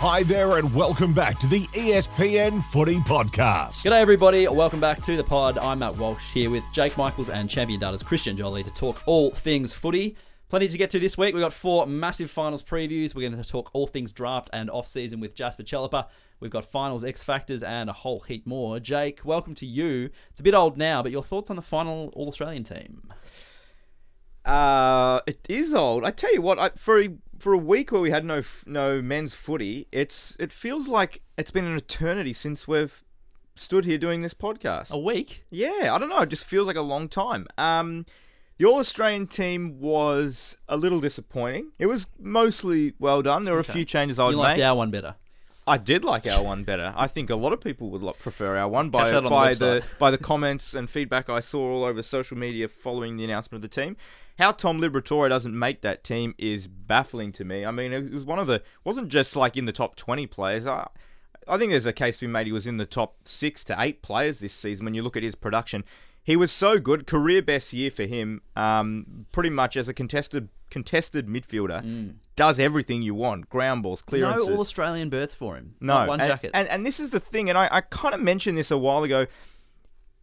Hi there, and welcome back to the ESPN Footy Podcast. G'day, everybody. Welcome back to the pod. I'm Matt Walsh here with Jake Michaels and Champion Data's Christian Joly to talk all things footy. Plenty to get to this week. We've got four massive finals previews. We're going to talk all things draft and off season with Jasper Chellappah. We've got finals, X Factors, and a whole heap more. Jake, welcome to you. It's a bit old now, but your thoughts on the final All Australian team? Uh, it is old. I tell you what, I, for a, for a week where we had no no men's footy, it's it feels like it's been an eternity since we've stood here doing this podcast. A week? Yeah, I don't know. It just feels like a long time. Um, the All Australian team was a little disappointing. It was mostly well done. There were Okay. a few changes I would You like make. our one better. I did like our one better. I think a lot of people would prefer our one by on by the, website. by the comments and feedback I saw all over social media following the announcement of the team. How Tom Liberatore doesn't make that team is baffling to me. I mean, it was one of the wasn't just like in the top twenty players. I, I think there's a case to be made he was in the top six to eight players this season when you look at his production. He was so good, career best year for him. Um, pretty much as a contested contested midfielder, does everything you want: ground balls, clearances. Mm. No All Australian berth for him. No, Not one and, jacket. And, and this is the thing, and I, I kind of mentioned this a while ago.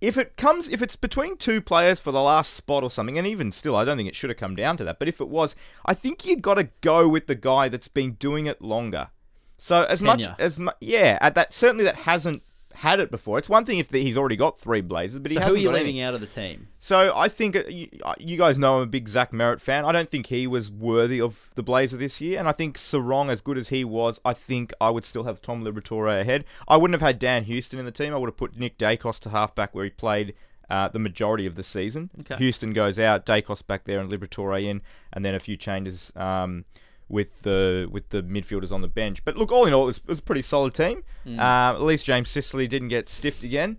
If it comes, if it's between two players for the last spot or something, and even still, I don't think it should have come down to that. But if it was, I think you've got to go with the guy that's been doing it longer. So as much as mu- yeah, at that certainly that hasn't had it before. It's one thing if the, he's already got three blazers, but he so who hasn't are you got any. leaving out of the team? So I think uh, you, uh, you guys know I'm a big Zach Merrett fan. I don't think he was worthy of the Blazer this year, and I think Serong, as good as he was, I think I would still have Tom Liberatore ahead. I wouldn't have had Dan Houston in the team. I would have put Nick Daicos to halfback where he played uh, the majority of the season. Okay. Houston goes out, Daicos back there, and Liberatore in, and then a few changes. Um, with the with the midfielders on the bench, but look, all in all, it was, it was a pretty solid team. Hmm. Uh, at least James Sicily didn't get stiffed again,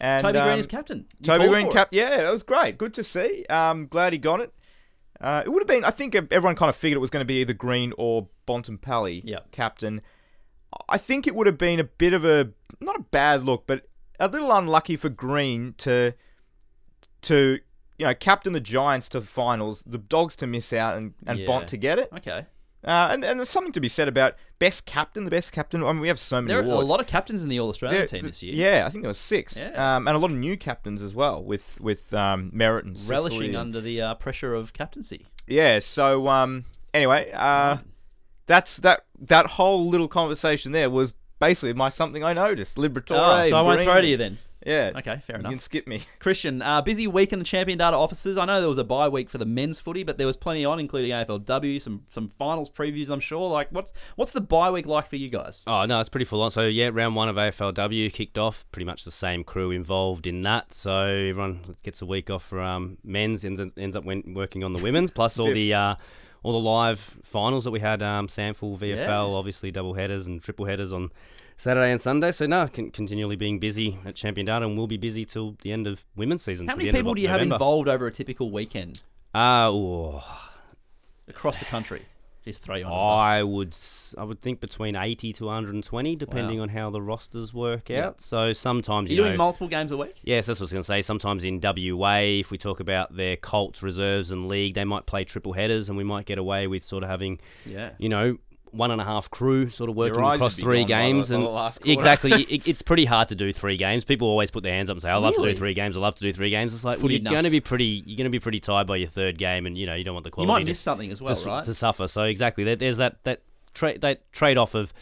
and Toby Green um, is captain. You Toby Green for it. cap, yeah, that was great. Good to see. Um, glad he got it. Uh, it would have been. I think everyone kind of figured it was going to be either Green or Bontempelli Yep. captain. I think it would have been a bit of a not a bad look, but a little unlucky for Green to to you know captain the Giants to finals, the Dogs to miss out, and and Yeah. Bont to get it. Okay. Uh, and, and there's something to be said about best captain, the best captain. I mean, we have so many There are a lot of captains in the All Australian team this year. Yeah, I think there was six. Yeah. Um, and a lot of new captains as well, with with um, Merrett and relishing and- under the uh, pressure of captaincy. Yeah. So um, anyway, uh, that's that that whole little conversation there was basically my something I noticed. Liberatore. Oh, so I won't throw to you then. Yeah. Okay, fair enough. You can skip me. Christian, uh, busy week in the Champion Data offices. I know there was a bye week for the men's footy, but there was plenty on, including AFLW, some some finals previews. I'm sure. Like, what's what's the bye week like for you guys? Oh no, it's pretty full on. So yeah, round one of AFLW kicked off. Pretty much the same crew involved in that. So everyone gets a week off for um, men's, ends, ends up wen- working on the women's. Plus all the uh, all the live finals that we had. Um, SANFL VFL, Yeah. obviously double headers and triple headers on Saturday and Sunday. So no, con- continually being busy at Champion Data, and we'll be busy till the end of women's season. How many the end of people do you have involved over a typical weekend Uh, across the country? Just throw you on. I would I would think between 80 to 120 depending Wow. on how the rosters work Yeah. out. So sometimes. Are you you doing know, multiple games a week? Yes, that's what I was going to say. Sometimes in WA, if we talk about their Colts reserves and league, they might play triple headers, and we might get away with sort of having, Yeah. you know, one and a half crew sort of working across three games. and the last quarter. exactly, it, it's pretty hard to do three games. People always put their hands up and say, "I love to do three games. I love to do three games." It's like well, you're going to be pretty. You're going to be pretty tired by your third game, and you know you don't want the quality. You might to- miss something as well, to, right? to suffer. So exactly, there, there's that that tra- that trade off of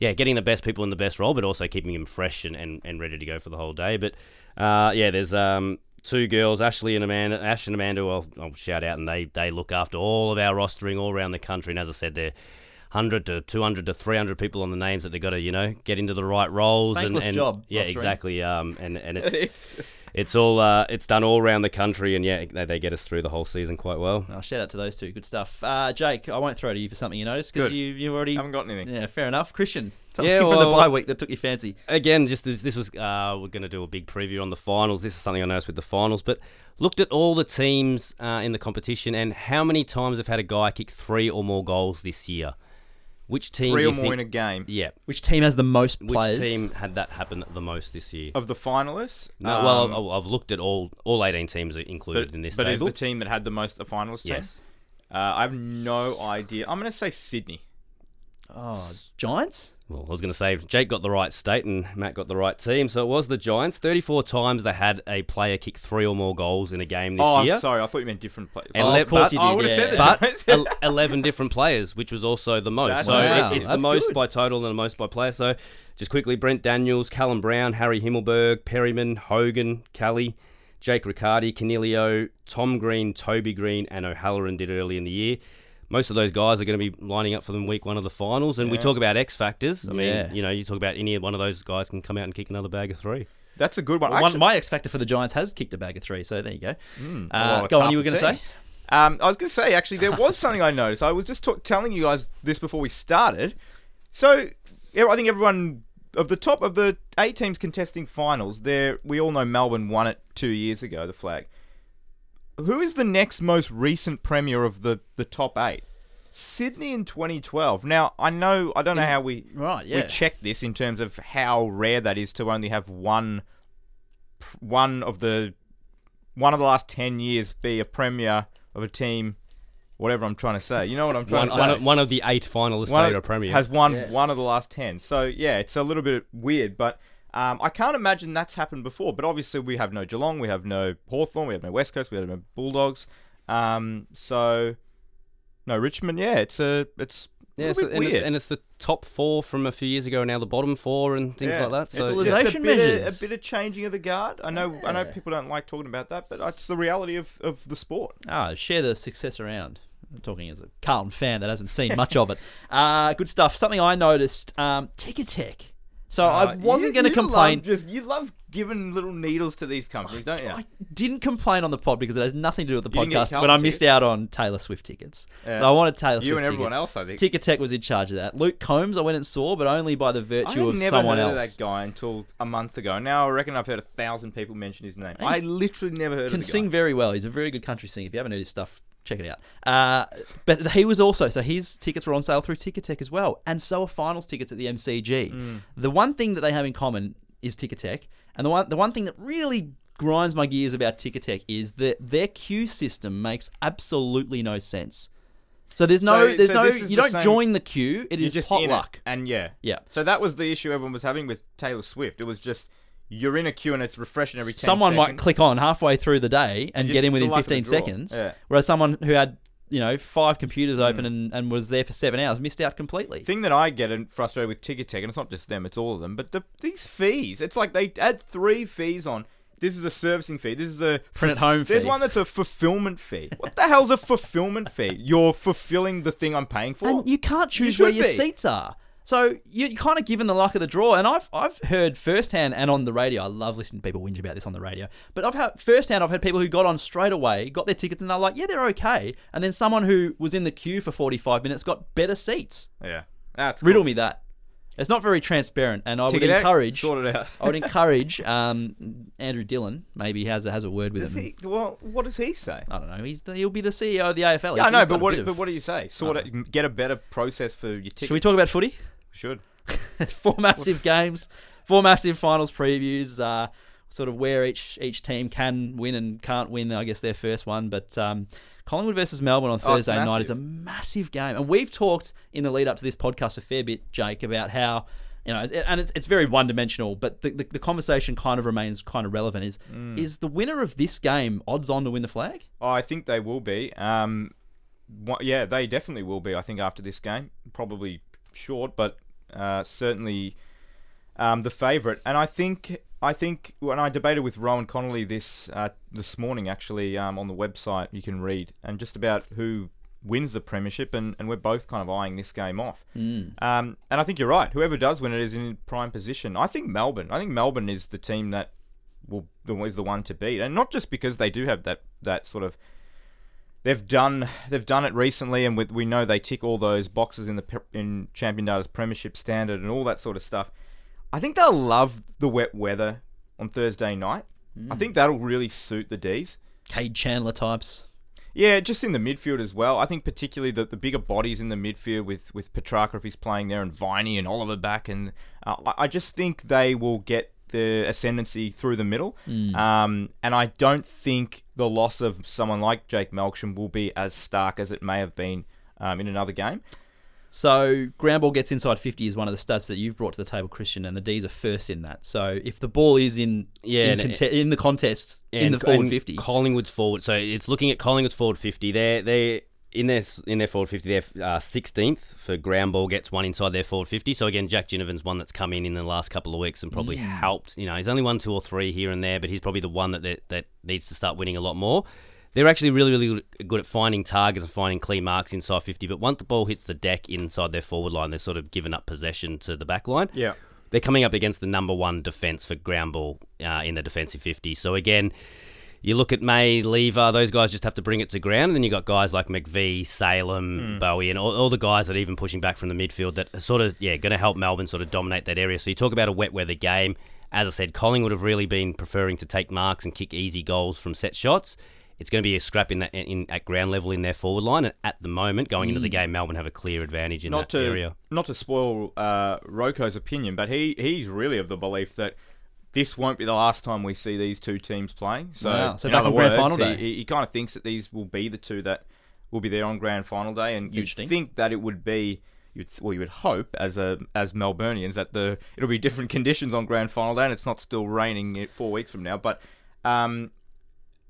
yeah, getting the best people in the best role, but also keeping them fresh and, and, and ready to go for the whole day. But uh, yeah, there's um, two girls, Ashley and Amanda. Ash and Amanda, I'll, I'll shout out, and they they look after all of our rostering all around the country. And as I said, they're 100 to 200 to 300 people on the names that they've got to, you know, get into the right roles. and, and job, Yeah, rostering. exactly. Um, and, and it's it's all uh, it's done all around the country, and yeah, they, they get us through the whole season quite well. Oh, shout out to those two. Good stuff. Uh, Jake, I won't throw it to you for something you noticed because you you already Haven't got anything. Yeah, fair enough. Christian, something Yeah, from the well- bye week that took your fancy. again, just this, this was uh, we're going to do a big preview on the finals. This is something I noticed with the finals, but looked at all the teams uh, in the competition and how many times have had a guy kick three or more goals this year. Which team? Three do or more think, in a game Yeah. Which team has the most players? Which players? team had that happen the most this year? of the finalists. No, Um, well, I've- I've looked at all all 18 teams are included but, in this but is table. the team that had the most a finalist team? yes. Uh, I have no idea. I'm going to say Sydney. Oh, Giants? Well, I was going to say Jake got the right state and Matt got the right team. So it was the Giants. 34 times they had a player kick three or more goals in a game this oh, year. Oh, sorry. I thought you meant different players. Oh, of course but- you I did, would have said the yeah. But Giants. 11 different players, which was also the most. That's so wow. it's, it's the most good. by total and the most by player. So just quickly, Brent Daniels, Callum Brown, Harry Himmelberg, Perryman, Hogan, Kelly, Jake Riccardi, Coniglio, Tom Green, Toby Green, and O'Halloran did early in the year. Most of those guys are going to be lining up for them week one of the finals. And we talk about X factors. I Yeah. mean, you know, you talk about any one of those guys can come out and kick another bag of three. That's a good one. One, Actually- my X factor for the Giants has kicked a bag of three, so there you go. Mm, Uh, well, it's go on, you were going to say? Um, I was going to say actually there was something I noticed. I was just talk- telling you guys this before we started. So yeah, I think everyone of the top of the eight teams contesting finals, there we all know Melbourne won it two years ago. The flag. Who is the next most recent premier of the the top eight? Sydney in 2012. Now I know I don't know how we Right, we yeah. check this in terms of how rare that is to only have one one of the one of the last 10 years be a premier of a team whatever I'm trying to say. You know what I'm trying One, to say? one, of, one of the eight finalists One made of- a premier. has won Yes. one of the last 10. So yeah, it's a little bit weird, but um, I can't imagine that's happened before. But obviously we have no Geelong, we have no Hawthorn, we have no West Coast, we have no Bulldogs. Um, so no Richmond. Yeah, it's a it's a Yeah, little so, bit and, it's, weird. and it's the top four from a few years ago, now the bottom four and things Yeah. like that. So it's just a Equalization bit, of, measures. a bit of changing of the guard. I know, I know, people don't like talking about that, but it's the reality of, of the sport. Ah, share the success around. I'm talking as a Carlton fan that hasn't seen much of it. Uh, good stuff. Something I noticed, um, Ticketek. So I Uh, wasn't going to complain. Just you love giving little needles to these companies, don't you? I didn't complain on the pod because it has nothing to do with the You didn't get podcast. But Carlton I missed out on Taylor Swift tickets. Yeah. So I wanted Taylor Swift tickets. you Swift and everyone tickets. else, I think. Ticketek was in charge of that. Luke Combs, I went and saw, but only by the I virtue had of never someone heard else. of that guy until a month ago. Now I reckon I've heard a thousand people mention his name. I He's- literally never heard can of the sing guy. very well. He's a very good country singer. If you haven't heard his stuff, check it out. Uh, but he was also so his tickets were on sale through Ticketek as well, and so are finals tickets at the MCG. Mm. The one thing that they have in common is Ticketek, and the one the one thing that really grinds my gears about Ticketek is that their queue system makes absolutely no sense. So there's no So- there's so no you don't same- join the queue. It is just in it, and yeah, Yeah. So that was the issue everyone was having with Taylor Swift. It was just you're in a queue and it's refreshing every 10 someone might click on halfway through the day and get in within the luck of the 15 seconds. Yeah. Whereas someone who had, you know, five computers Hmm. open and, and was there for seven hours missed out completely. thing that I get frustrated with Ticketek, and it's not just them, it's all of them, but the, these fees. It's like they add three fees on. This is a servicing fee. This is a Print at home There's fee. one that's a fulfillment fee. What the hell's a fulfillment fee? You're fulfilling the thing I'm paying for. And you can't choose should where your be. seats are. So you- you're kind of given the luck of the draw. And I've I've heard firsthand and on the radio. I love listening to people whinge about this on the radio. But I've had firsthand. I've had people who got on straight away, got their tickets, and they're like, yeah, they're okay. And then someone who was in the queue for 45 minutes got better seats. yeah, that's Riddle cool. me that. It's not very transparent, and I would encourage. sort it out. I would encourage um, Andrew Dillon. Maybe has a, has a word with Does him. he- well, what does he say? I don't know. He's the, he'll be the CEO of the AFL. Yeah, I know, but what? of- But what do you say? Sort of get a better process for your tickets. Should we talk about footy? Should. four massive games, four massive finals previews. Uh, sort of where each each team can win and can't win. I guess their first one, but um, Collingwood versus Melbourne on Oh, Thursday night is a massive. game, and we've talked in the lead up to this podcast a fair bit, Jake, about how. You know, and it's, it's very one dimensional, but the, the, the conversation kind of remains kind of relevant. Is Mm. is the winner of this game odds on to win the flag? Oh, I think they will be. Um, yeah, they definitely will be. I think after this game, probably short, but uh, certainly um, the favourite. And I think I think when I debated with Rohan Connolly this uh, this morning, actually um, on the website, you can read and just about who wins the premiership, and, and we're both kind of eyeing this game off. Um, and I think you're right. Whoever does win it is in prime position. I think Melbourne. I think Melbourne is the team that will the is the one to beat, and not just because they do have that that sort of they've done they've done it recently, and with, we know they tick all those boxes in the in Champion Data's Premiership standard and all that sort of stuff. I think they'll love the wet weather on Thursday night. I think that'll really suit the D's. Kade Chandler types. Yeah, just in the midfield as well. I think particularly the, the bigger bodies in the midfield with with Petrarca if he's playing there, and Viney and Oliver back, and uh, I just think they will get the ascendancy through the middle. Um, and I don't think the loss of someone like Jake Melksham will be as stark as it may have been um, in another game. So ground ball gets inside 50 is one of the stats that you've brought to the table, Christian, and the D's are first in that. So if the ball is in Yeah, in, and- conte- in the contest in the And- forward 50, Collingwood's forward. So it's looking at Collingwood's forward 50. They're they in their in their forward 50. They're uh, 16th for ground ball gets one inside their forward 50. So again, Jack Ginnivan's one that's come in in the last couple of weeks and probably Mm. helped. You know, he's only won two or three here and there, but he's probably the one that that, needs to start winning a lot more. They're actually really, really good at finding targets and finding clean marks inside 50. But once the ball hits the deck inside their forward line, they're sort of given up possession to the back line Yeah. they're coming up against the number one defense for ground ball uh, in the defensive 50. So again, you look at May, Lever, those guys just have to bring it to ground. And then you've got guys like McVee, Salem, Bowey, and all, all the guys that are even pushing back from the midfield that are sort of, yeah, going to help Melbourne sort of dominate that area. So you talk about a wet weather game. As I said, Collingwood have really been preferring to take marks and kick easy goals from set shots. It's going to be a scrap in that in at ground level in their forward line. And at the moment, going into the game, Melbourne have a clear advantage in not that to area. not to spoil uh, Roko's opinion, but he he's really of the belief that this won't be the last time we see these two teams playing. So, Wow. So in other words, final he- day. he, he kind of thinks that these will be the two that will be there on grand final day, and you think that it would be. You'd, well, you would hope as a as Melburnians that the it'll be different conditions on grand final day, and it's not still raining four weeks from now. But um,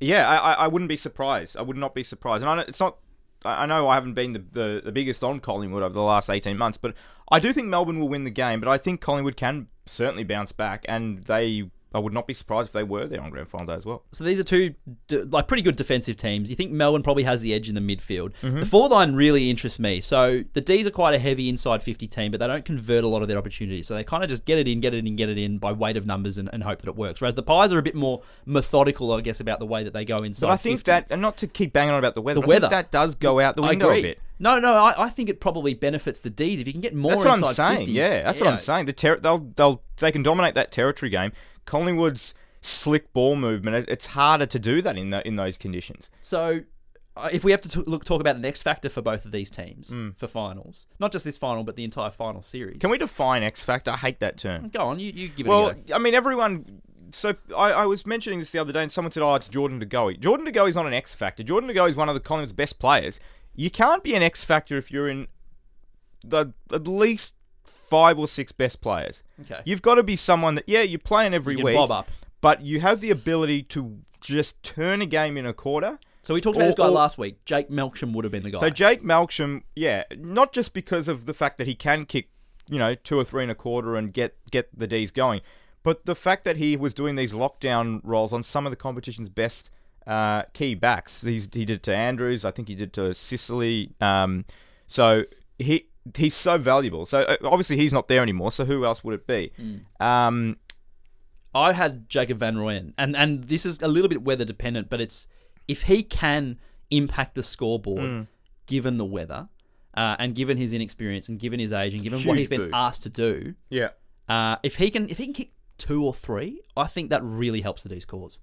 yeah, I, I- I wouldn't be surprised. I would not be surprised. And it's not. I know I haven't been the, the, the biggest on Collingwood over the last 18 months, but I do think Melbourne will win the game. But I think Collingwood can certainly bounce back, and they. I would not be surprised if they were there on grand final day as well. So these are two d- like pretty good defensive teams. You think Melbourne probably has the edge in the midfield. Mm-hmm. The forward line really interests me. So the D's are quite a heavy inside 50 team, but they don't convert a lot of their opportunities. So they kind of just get it in, get it in, get it in by weight of numbers and, and hope that it works. Whereas the Pies are a bit more methodical, I guess, about the way that they go inside. But I think 50. that, and not to keep banging on about the weather, The but I think weather. that does go out the window a bit. No, no, I, I think it probably benefits the D's if you can get more That's what I'm saying. 50s. Yeah, that's what I'm saying. The ter- they'll they'll they can dominate that territory game. Collingwood's slick ball movement. It, it's harder to do that in the, in those conditions. So, uh, if we have to t- look talk about an X factor for both of these teams Mm. for finals, not just this final, but the entire final series. Can we define X factor? I hate that term. go on? You, you give it Well. I mean, everyone. So I, I was mentioning this the other day, and someone said, "Oh, it's Jordan De Goey." Jordan De Goey's not an X factor. Jordan De Goey is one of the Collingwood's best players. You can't be an X factor if you're in the at least five or six best players. Okay. You've got to be someone that, yeah, you're playing every You can week, bob up. but you have the ability to just turn a game in a quarter. So we talked about this guy or- last week. Jake Melksham would have been the guy. So Jake Malcolm, yeah, not just because of the fact that he can kick, you know, two or three and a quarter and get get the D's going, but the fact that he was doing these lockdown roles on some of the competition's best uh, key backs. He's, he did it to Andrews, I think he did to Sicily. Um, so he he's so valuable. So uh, obviously he's not there anymore. So who else would it be? Um, I had Jacob Van Rooyen, and and this is a little bit weather dependent, but it's if he can impact the scoreboard Hmm. given the weather, uh, and given his inexperience, and given his age, and given what he's been boost. asked to do, yeah. uh, if he can if he can kick two or three, I think that really helps the D's cause.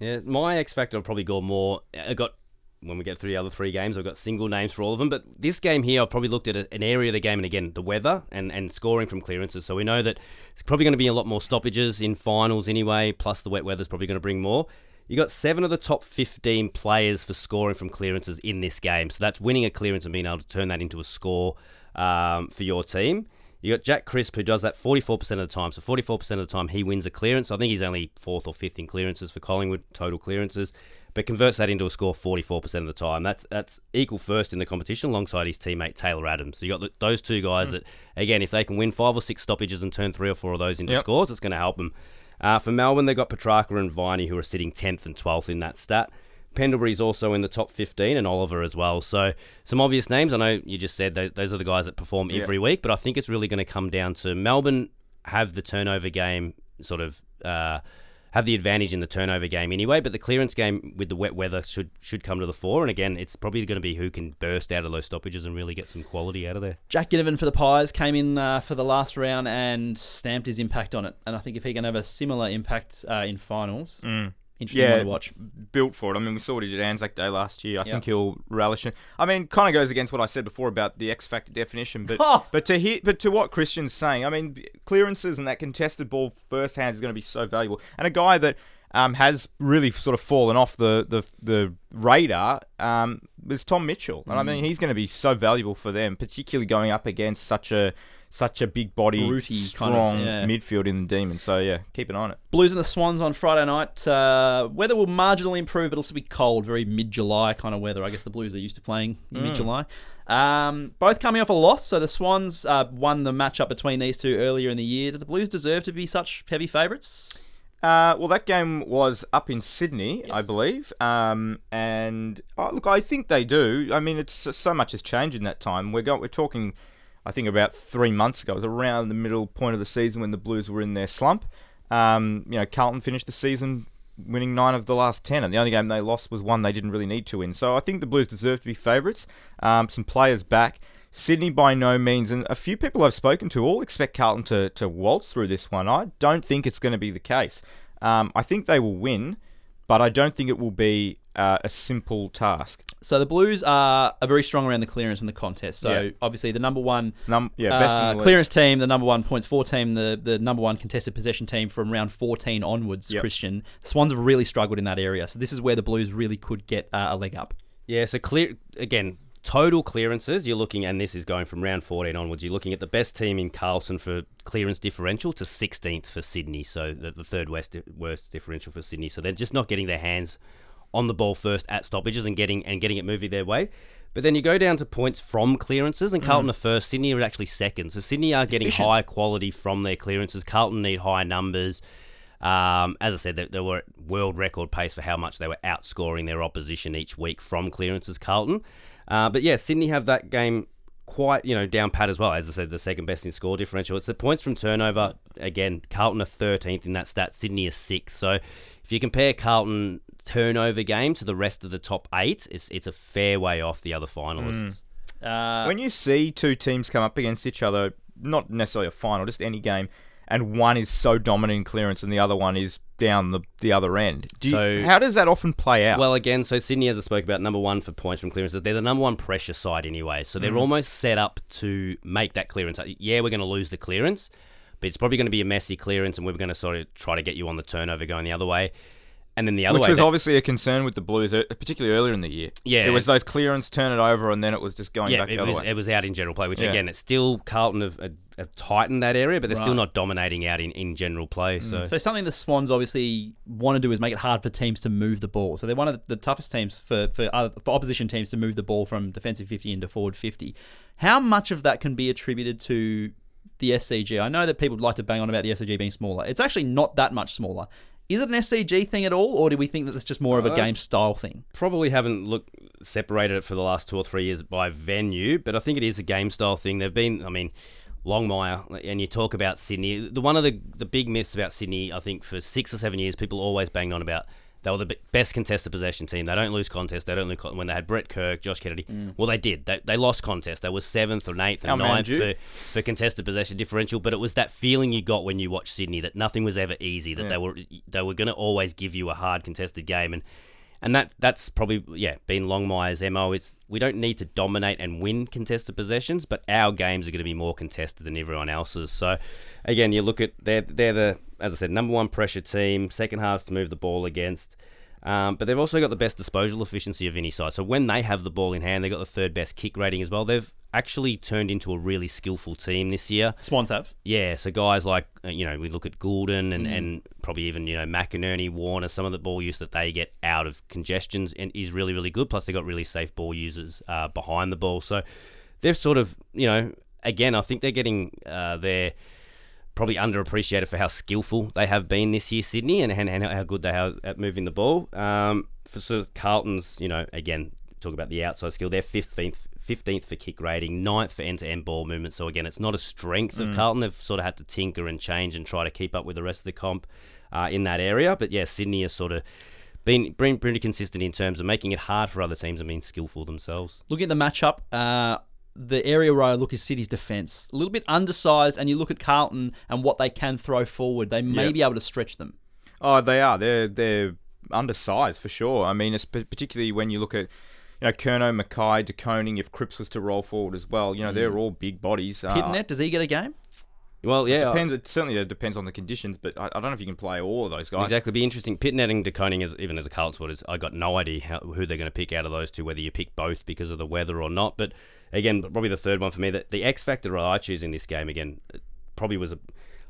Yeah, my X factor will probably go more. I got when we get through the other three games, I've got single names for all of them. But this game here, I've probably looked at an area of the game, and again, the weather and, and scoring from clearances. So we know that it's probably going to be a lot more stoppages in finals anyway. Plus, the wet weather is probably going to bring more. You got seven of the top 15 players for scoring from clearances in this game. So that's winning a clearance and being able to turn that into a score um, for your team. You got Jack Crisp who does that 44% of the time. So 44% of the time he wins a clearance. I think he's only fourth or fifth in clearances for Collingwood, total clearances, but converts that into a score 44% of the time. That's that's equal first in the competition alongside his teammate Taylor Adams. So you got th- those two guys that, again, if they can win five or six stoppages and turn three or four of those into Yep. scores, it's going to help them. Uh, for Melbourne, they've got Petrarca and Viney who are sitting 10th and 12th in that stat. Pendlebury's also in the top 15 and Oliver as well. So some obvious names. I know you just said tho- those are the guys that perform every week, but I think it's really going to come down to Melbourne have the turnover game sort of uh, have the advantage in the turnover game anyway, but the clearance game with the wet weather should should come to the fore. And again, it's probably going to be who can burst out of those stoppages and really get some quality out of there. Jack Ginnivan for the Pies came in uh, for the last round and stamped his impact on it. And I think if he can have a similar impact uh, in finals, interesting Yeah, one to watch. built for it. I mean, we saw what he did at Anzac Day last year. I Yep. think he'll relish it. I mean, kind of goes against what I said before about the X factor definition, but Oh. but to hear, but to what Christian's saying, I mean, clearances and that contested ball first hand is going to be so valuable. And a guy that um, has really sort of fallen off the the, the radar, um, was Tom Mitchell, and I Mm. mean he's going to be so valuable for them, particularly going up against such a such a big body, kind strong of, yeah. midfield in the Demons. So yeah, keep an eye on it. Blues and the Swans on Friday night. Uh, weather will marginally improve, but it'll still be cold, very mid July kind of weather. I guess the Blues are used to playing Mm. mid July. Um, both coming off a loss, so the Swans uh, won the matchup between these two earlier in the year. Do the Blues deserve to be such heavy favourites? Uh, well, that game was up in Sydney, I believe. Um, and oh, look, I think they do. I mean, it's so much has changed in that time. We're going, we're talking, I think about three months ago. It was around the middle point of the season when the Blues were in their slump. Um, you know, Carlton finished the season winning nine of the last ten, and the only game they lost was one they didn't really need to win. So I think the Blues deserve to be favourites. Um, some players back. Sydney by no means, and a few people I've spoken to all expect Carlton to, to waltz through this one. I don't think it's going to be the case. Um, I think they will win, but I don't think it will be uh, a simple task. So the Blues are, are very strong around the clearance in the contest. So Yeah. obviously the number one Num- yeah, best in uh, the clearance team, the number one points four team, the, the number one contested possession team from round 14 onwards, Yep. Christian. The Swans have really struggled in that area. So this is where the Blues really could get uh, a leg up. Yeah, so clear again. Total clearances, you're looking, and this is going from round 14 onwards. You're looking at the best team in Carlton for clearance differential to 16th for Sydney, so the, the third worst, worst differential for Sydney. So they're just not getting their hands on the ball first at stoppages and getting and getting it moving their way. But then you go down to points from clearances, and Carlton are first. Sydney are actually second. So Sydney are getting Efficient. high quality from their clearances. Carlton need high numbers. Um, as I said, they, they were at world record pace for how much they were outscoring their opposition each week from clearances. Carlton, uh, but yeah, Sydney have that game quite you know down pat as well. As I said, the second best in score differential. It's the points from turnover. Again, Carlton are thirteenth in that stat. Sydney is sixth. So if you compare Carlton turnover game to the rest of the top eight, it's it's a fair way off the other finalists. Hmm. Uh, when you see two teams come up against each other, not necessarily a final, just any game, and one is so dominant in clearance and the other one is down the, the other end, do you, So- how does that often play out? Well, again, so Sydney, as I spoke about, number one for points from clearances. They're the number one pressure side anyway. So they're hmm. almost set up to make that clearance. Uh, yeah, we're going to lose the clearance, but it's probably going to be a messy clearance, and we're going to sort of try to get you on the turnover going the other way. And then the other which way, was they- obviously a concern with the Blues, uh, particularly earlier in the year. Yeah. it was those clearance, turn it over, and then it was just going yeah, back the it other was way. it was out in general play. Which Yeah. again, it's still Carlton have, have, have tightened that area, but they're still Right. not dominating out in, in general play. So, So something the Swans obviously want to do is make it hard for teams to move the ball. So they're one of the toughest teams for for, other, for opposition teams to move the ball from defensive 50 into forward 50. How much of that can be attributed to the SCG? I know that people would like to bang on about the SCG being smaller. It's actually not that much smaller. Is it an SCG thing at all, or do we think that it's just more of a Uh, game style thing? probably haven't looked separated it for the last two or three years by venue, but I think it is a game style thing. They've been, I mean, Longmire, and you talk about Sydney. The one of the the big myths about Sydney, I think, for six or seven years, people always banged on about. They were the best contested possession team. They don't lose contests. They don't lose con- when they had Brett Kirk, Josh Kennedy. Mm. Well, they did. They, they lost contest. They were seventh or eighth and ninth for, for contested possession differential. But it was that feeling you got when you watched Sydney that nothing was ever easy. That Yeah. they were they were going to always give you a hard contested game. And and that that's probably yeah been Longmire's mo. It's we don't need to dominate and win contested possessions, but our games are going to be more contested than everyone else's. So again, you look at they're they're the as I said number one pressure team, second hardest to move the ball against. Um, but they've also got the best disposal efficiency of any side. So when they have the ball in hand, they've got the third best kick rating as well. They've actually turned into a really skillful team this year. Swans have. Yeah, so guys like uh, you know we look at Gulden and, and probably even you know McInerney, Warner, some of the ball use that they get out of congestions and is really really good. Plus they got really safe ball users uh, behind the ball, so they're sort of you know again I think they're getting uh, their probably underappreciated for how skillful they have been this year, Sydney, and, and, and how good they are at moving the ball. Um, for sort of Carlton's, you know, again, talk about the outside skill. They're 15th, 15th for kick rating, 9th for end to end ball movement. So, again, it's not a strength of Carlton. They've sort of had to tinker and change and try to keep up with the rest of the comp uh, in that area. But yeah, Sydney has sort of been, been pretty consistent in terms of making it hard for other teams and being skillful themselves. Looking at the matchup, uh, the area where I look is City's defence. A little bit undersized, and you look at Carlton and what they can throw forward. They may Yeah. be able to stretch them. Oh, they are. They're they're undersized for sure. I mean, it's particularly when you look at you know Curnow, McKay, DeConing. If Cripps was to roll forward as well, you know they're all big bodies. Uh, Pittonet, does he get a game? Well, yeah, Depends. It certainly depends on the conditions, but I, I don't know if you can play all of those guys. Exactly, be interesting. Pitnetting, De Koning, as even as a Carlton supporter, is- I got no idea how, who they're going to pick out of those two, whether you pick both because of the weather or not. But again, probably the third one for me, that the X factor I choose in this game again probably was a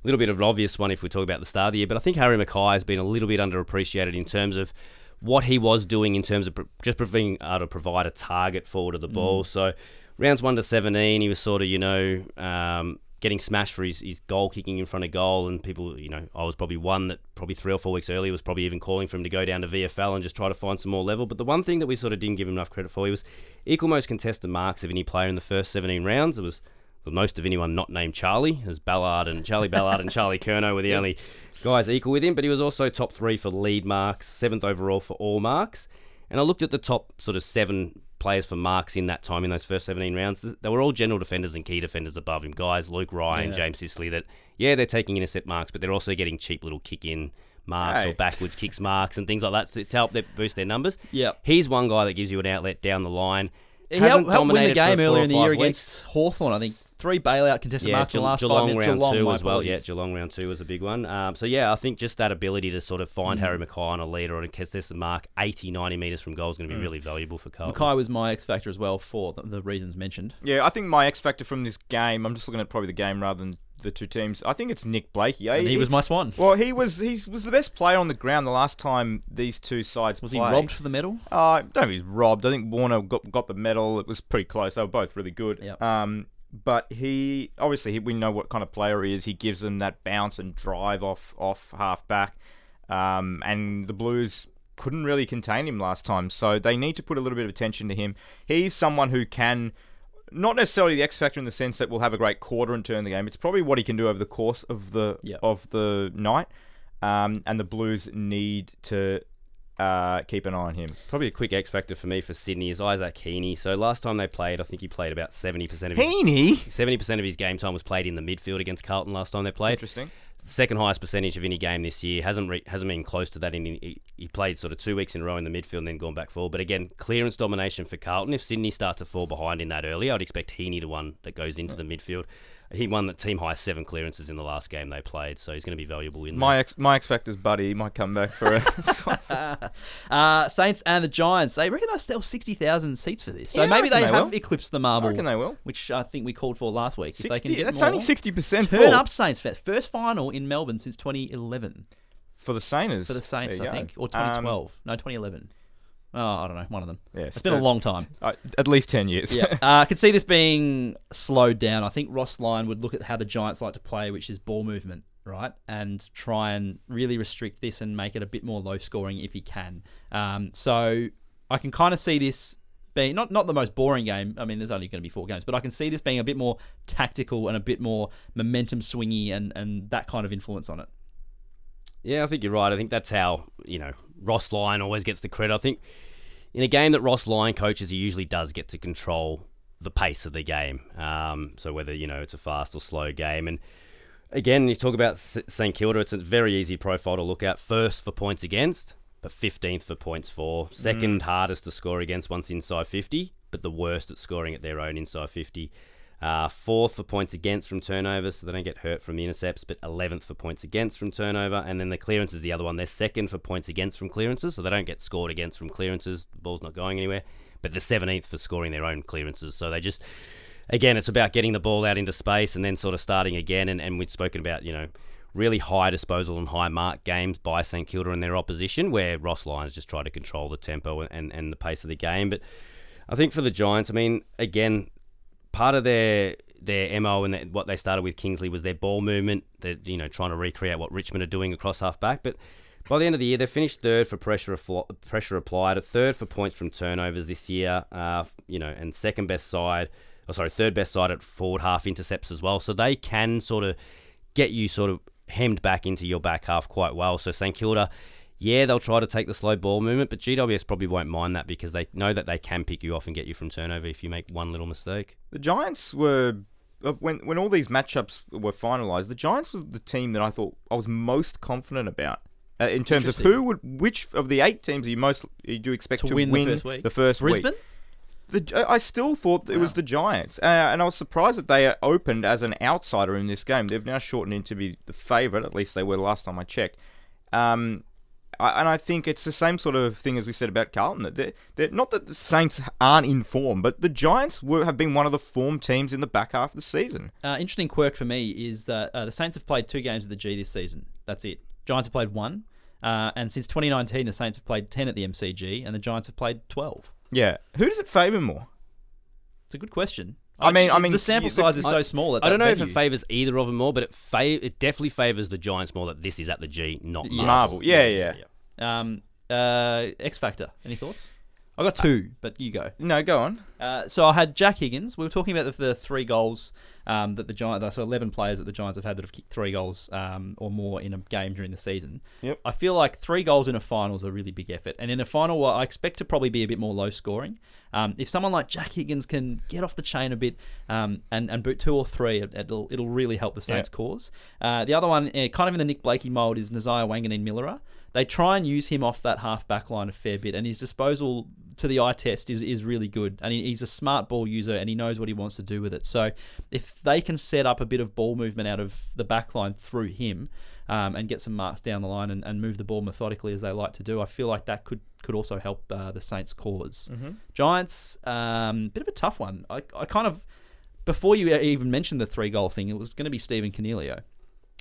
little bit of an obvious one if we talk about the start of the year. But I think Harry McKay has been a little bit underappreciated in terms of what he was doing in terms of just being able to provide a target forward of the ball. So rounds one to seventeen, he was sort of you know. Um, Getting smashed for his, his goal kicking in front of goal, and people, you know, I was probably one that probably three or four weeks earlier was probably even calling for him to go down to VFL and just try to find some more level. But the one thing that we sort of didn't give him enough credit for, he was equal most contested marks of any player in the first 17 rounds. It was most of anyone not named Charlie, as Ballard and Charlie Ballard and Charlie Curnow were the only guys equal with him. But he was also top three for lead marks, seventh overall for all marks. And I looked at the top sort of seven players for marks in that time in those first 17 rounds. They were all general defenders and key defenders above him. Guys, Luke Ryan, Yeah. James Sicily, that, yeah, they're taking intercept marks, but they're also getting cheap little kick in marks Hey. or backwards kicks marks and things like that to, to help them boost their numbers. Yep. He's one guy that gives you an outlet down the line. He helped, helped win the game earlier in the year weeks. against Hawthorn. I think three bailout contested marks in the last Geelong five minutes. round Geelong, two as well. Yeah. Geelong round two was a big one. Um, so yeah, I think just that ability to sort of find Harry McKay on a leader or a contested mark 80, 90 metres from goal is going to be really valuable for Carlton. McKay was my X factor as well for the, the reasons mentioned. Yeah, I think my X factor from this game. I'm just looking at probably the game rather than the two teams. I think it's Nick Blakey. And he was my swan. Well, he was he was the best player on the ground the last time these two sides Was he robbed for the medal? Uh, I don't know if he's robbed. I think Warner got, got the medal. It was pretty close. They were both really good. Yep. Um, but he obviously we know what kind of player he is. He gives them that bounce and drive off off half back. Um, and the Blues couldn't really contain him last time, so they need to put a little bit of attention to him. He's someone who can. Not necessarily the X factor in the sense that we'll have a great quarter and turn the game. It's probably what he can do over the course of the Yep. of the night, um, and the Blues need to uh, keep an eye on him. Probably a quick X factor for me for Sydney is Isaac Heaney. So last time they played, I think he played about 70% of his, Heaney. 70% of his game time was played in the midfield against Carlton last time they played. Interesting. second highest percentage of any game this year. hasn't re- hasn't been close to that. In he, he played sort of two weeks in a row in the midfield and then gone back forward. But again, clearance domination for Carlton. If Sydney starts to fall behind in that early, I'd expect Heaney to one that goes into the midfield. He won the team high seven clearances in the last game they played, so he's going to be valuable in My ex, my X Factor's buddy might come back for a. Uh, Saints and the Giants. They reckon they'll sell 60,000 seats for this. So Yeah, maybe they, they have will. eclipsed the I reckon they will. which I think we called for last week. If they can 60, get that's more. only sixty percent Turn up Saints First final in Melbourne since 2011 for the Saints. for the Saints, I you think. Or 2012. no, 2011. Oh, I don't know. One of them. Yeah, It's been a long time. Uh, at least ten years. Yeah, uh, I could see this being slowed down. I think Ross Lyon would look at how the Giants like to play, which is ball movement, right, and try and really restrict this and make it a bit more low scoring if he can. Um, so I can kind of see this being not not the most boring game. I mean, there's only going to be four games, but I can see this being a bit more tactical and a bit more momentum swingy and and that kind of influence on it. Yeah, I think you're right. I think that's how, you know, Ross Lyon always gets the credit. I think in a game that Ross Lyon coaches, he usually does get to control the pace of the game. Um, so whether, you know, it's a fast or slow game. And again, you talk about St Kilda, it's a very easy profile to look at. First for points against, but 15th for points for. Second hardest to score against once inside 50, but the worst at scoring at their own inside 50. Uh, fourth for points against from turnovers, so they don't get hurt from the intercepts, but 11th for points against from turnover. And then the clearance is the other one. They're second for points against from clearances, so they don't get scored against from clearances. The ball's not going anywhere. But they're 17th for scoring their own clearances. So they just, again, it's about getting the ball out into space and then sort of starting again. And, and we've spoken about, you know, really high disposal and high mark games by St Kilda and their opposition, where Ross Lyons just tried to control the tempo and, and the pace of the game. But I think for the Giants, I mean, again, part of their their mo and what they started with Kingsley was their ball movement. They're you know trying to recreate what Richmond are doing across half back. But by the end of the year, they finished third for pressure afflo- pressure applied, a third for points from turnovers this year. Uh, you know, and second best side, or sorry, third best side at forward half intercepts as well. So they can sort of get you sort of hemmed back into your back half quite well. So St Kilda. Yeah, they'll try to take the slow ball movement, but GWS probably won't mind that because they know that they can pick you off and get you from turnover if you make one little mistake. The Giants were uh, when when all these matchups were finalised. The Giants was the team that I thought I was most confident about. Uh, in terms of who would, which of the eight teams are you most you do expect To to, win the first week? The first Brisbane? week. The, I still thought it was the Giants, uh, and I was surprised that they opened as an outsider in this game. They've now shortened in to be the favourite, at least they were last time I checked. Um, I, and I think it's the same sort of thing as we said about Carlton. That they're, they're, not that the Saints aren't in form, but the Giants were, have been one of the form teams in the back half of the season. Uh, interesting quirk for me is that uh, the Saints have played two games at the G this season. That's it. Giants have played one. Uh, and since 2019, the Saints have played 10 at the MCG, and the Giants have played 12. Yeah, who does it favour more? It's a good question. I mean- I mean, the sample size is I- so small. At I don't that know if it favours either of them more, but it fa- it definitely favours the Giants more that this is at the G, not Yes. Marvel. Marvel. Yeah, yeah. Um, uh, X Factor. Any thoughts? I got two, but you go. No, go on. Uh, so I had Jack Higgins. We were talking about the, the three goals um, that the Giants, so 11 players that the Giants have had that have kicked three goals um, or more in a game during the season. Yep. I feel like three goals in a final is a really big effort. And in a final, I expect to probably be a bit more low scoring. Um, if someone like Jack Higgins can get off the chain a bit um, and, and boot two or three, it, it'll, it'll really help the Saints' cause. Uh, the other one, uh, kind of in the Nick Blakey mould, is Nasiah Wanganeen Milera. They try and use him off that half back line a fair bit, and his disposal to the eye test is, is really good. And he, he's a smart ball user, and he knows what he wants to do with it. So if they can set up a bit of ball movement out of the back line through him um, and get some marks down the line and, and move the ball methodically as they like to do, I feel like that could could also help uh, the Saints' because Giants, um, bit of a tough one. I, I kind of before you even mentioned the three goal thing, it was going to be Stephen Coniglio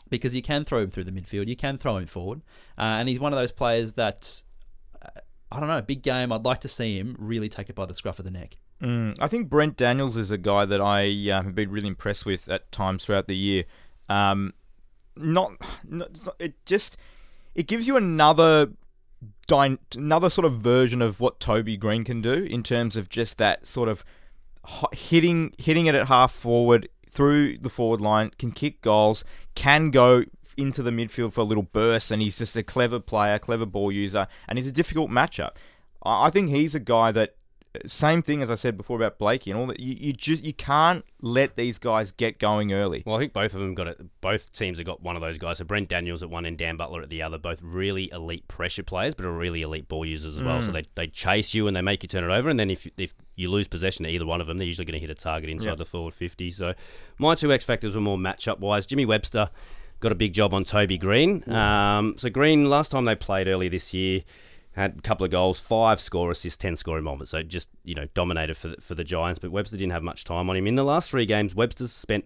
because you can throw him through the midfield, you can throw him forward, uh, and he's one of those players that I don't know, big game. I'd like to see him really take it by the scruff of the neck. Mm, I think Brent Daniels is a guy that I uh, have been really impressed with at times throughout the year. Um, not, not it just it gives you another dy- another sort of version of what Toby Green can do in terms of just that sort of hitting hitting it at half forward through the forward line, can kick goals, can go into the midfield for a little burst, and he's just a clever player, clever ball user, and he's a difficult matchup. I think he's a guy that uh, same thing as I said before about Blakey and all that. You, you just you can't let these guys get going early. Well, I think both of them got it. Both teams have got one of those guys. So Brent Daniels at one and Dan Butler at the other. Both really elite pressure players, but are really elite ball users as well. So mm. they, they chase you and they make you turn it over. And then if you- if you lose possession to either one of them, they're usually going to hit a target inside the forward fifty. So my two X factors were more matchup wise. Jimmy Webster got a big job on Toby Green. Um, so Green last time they played earlier this year. Had a couple of goals, five score assists, ten scoring moments. So just you know dominated for the, for the Giants. But Webster didn't have much time on him in the last three games. Webster's spent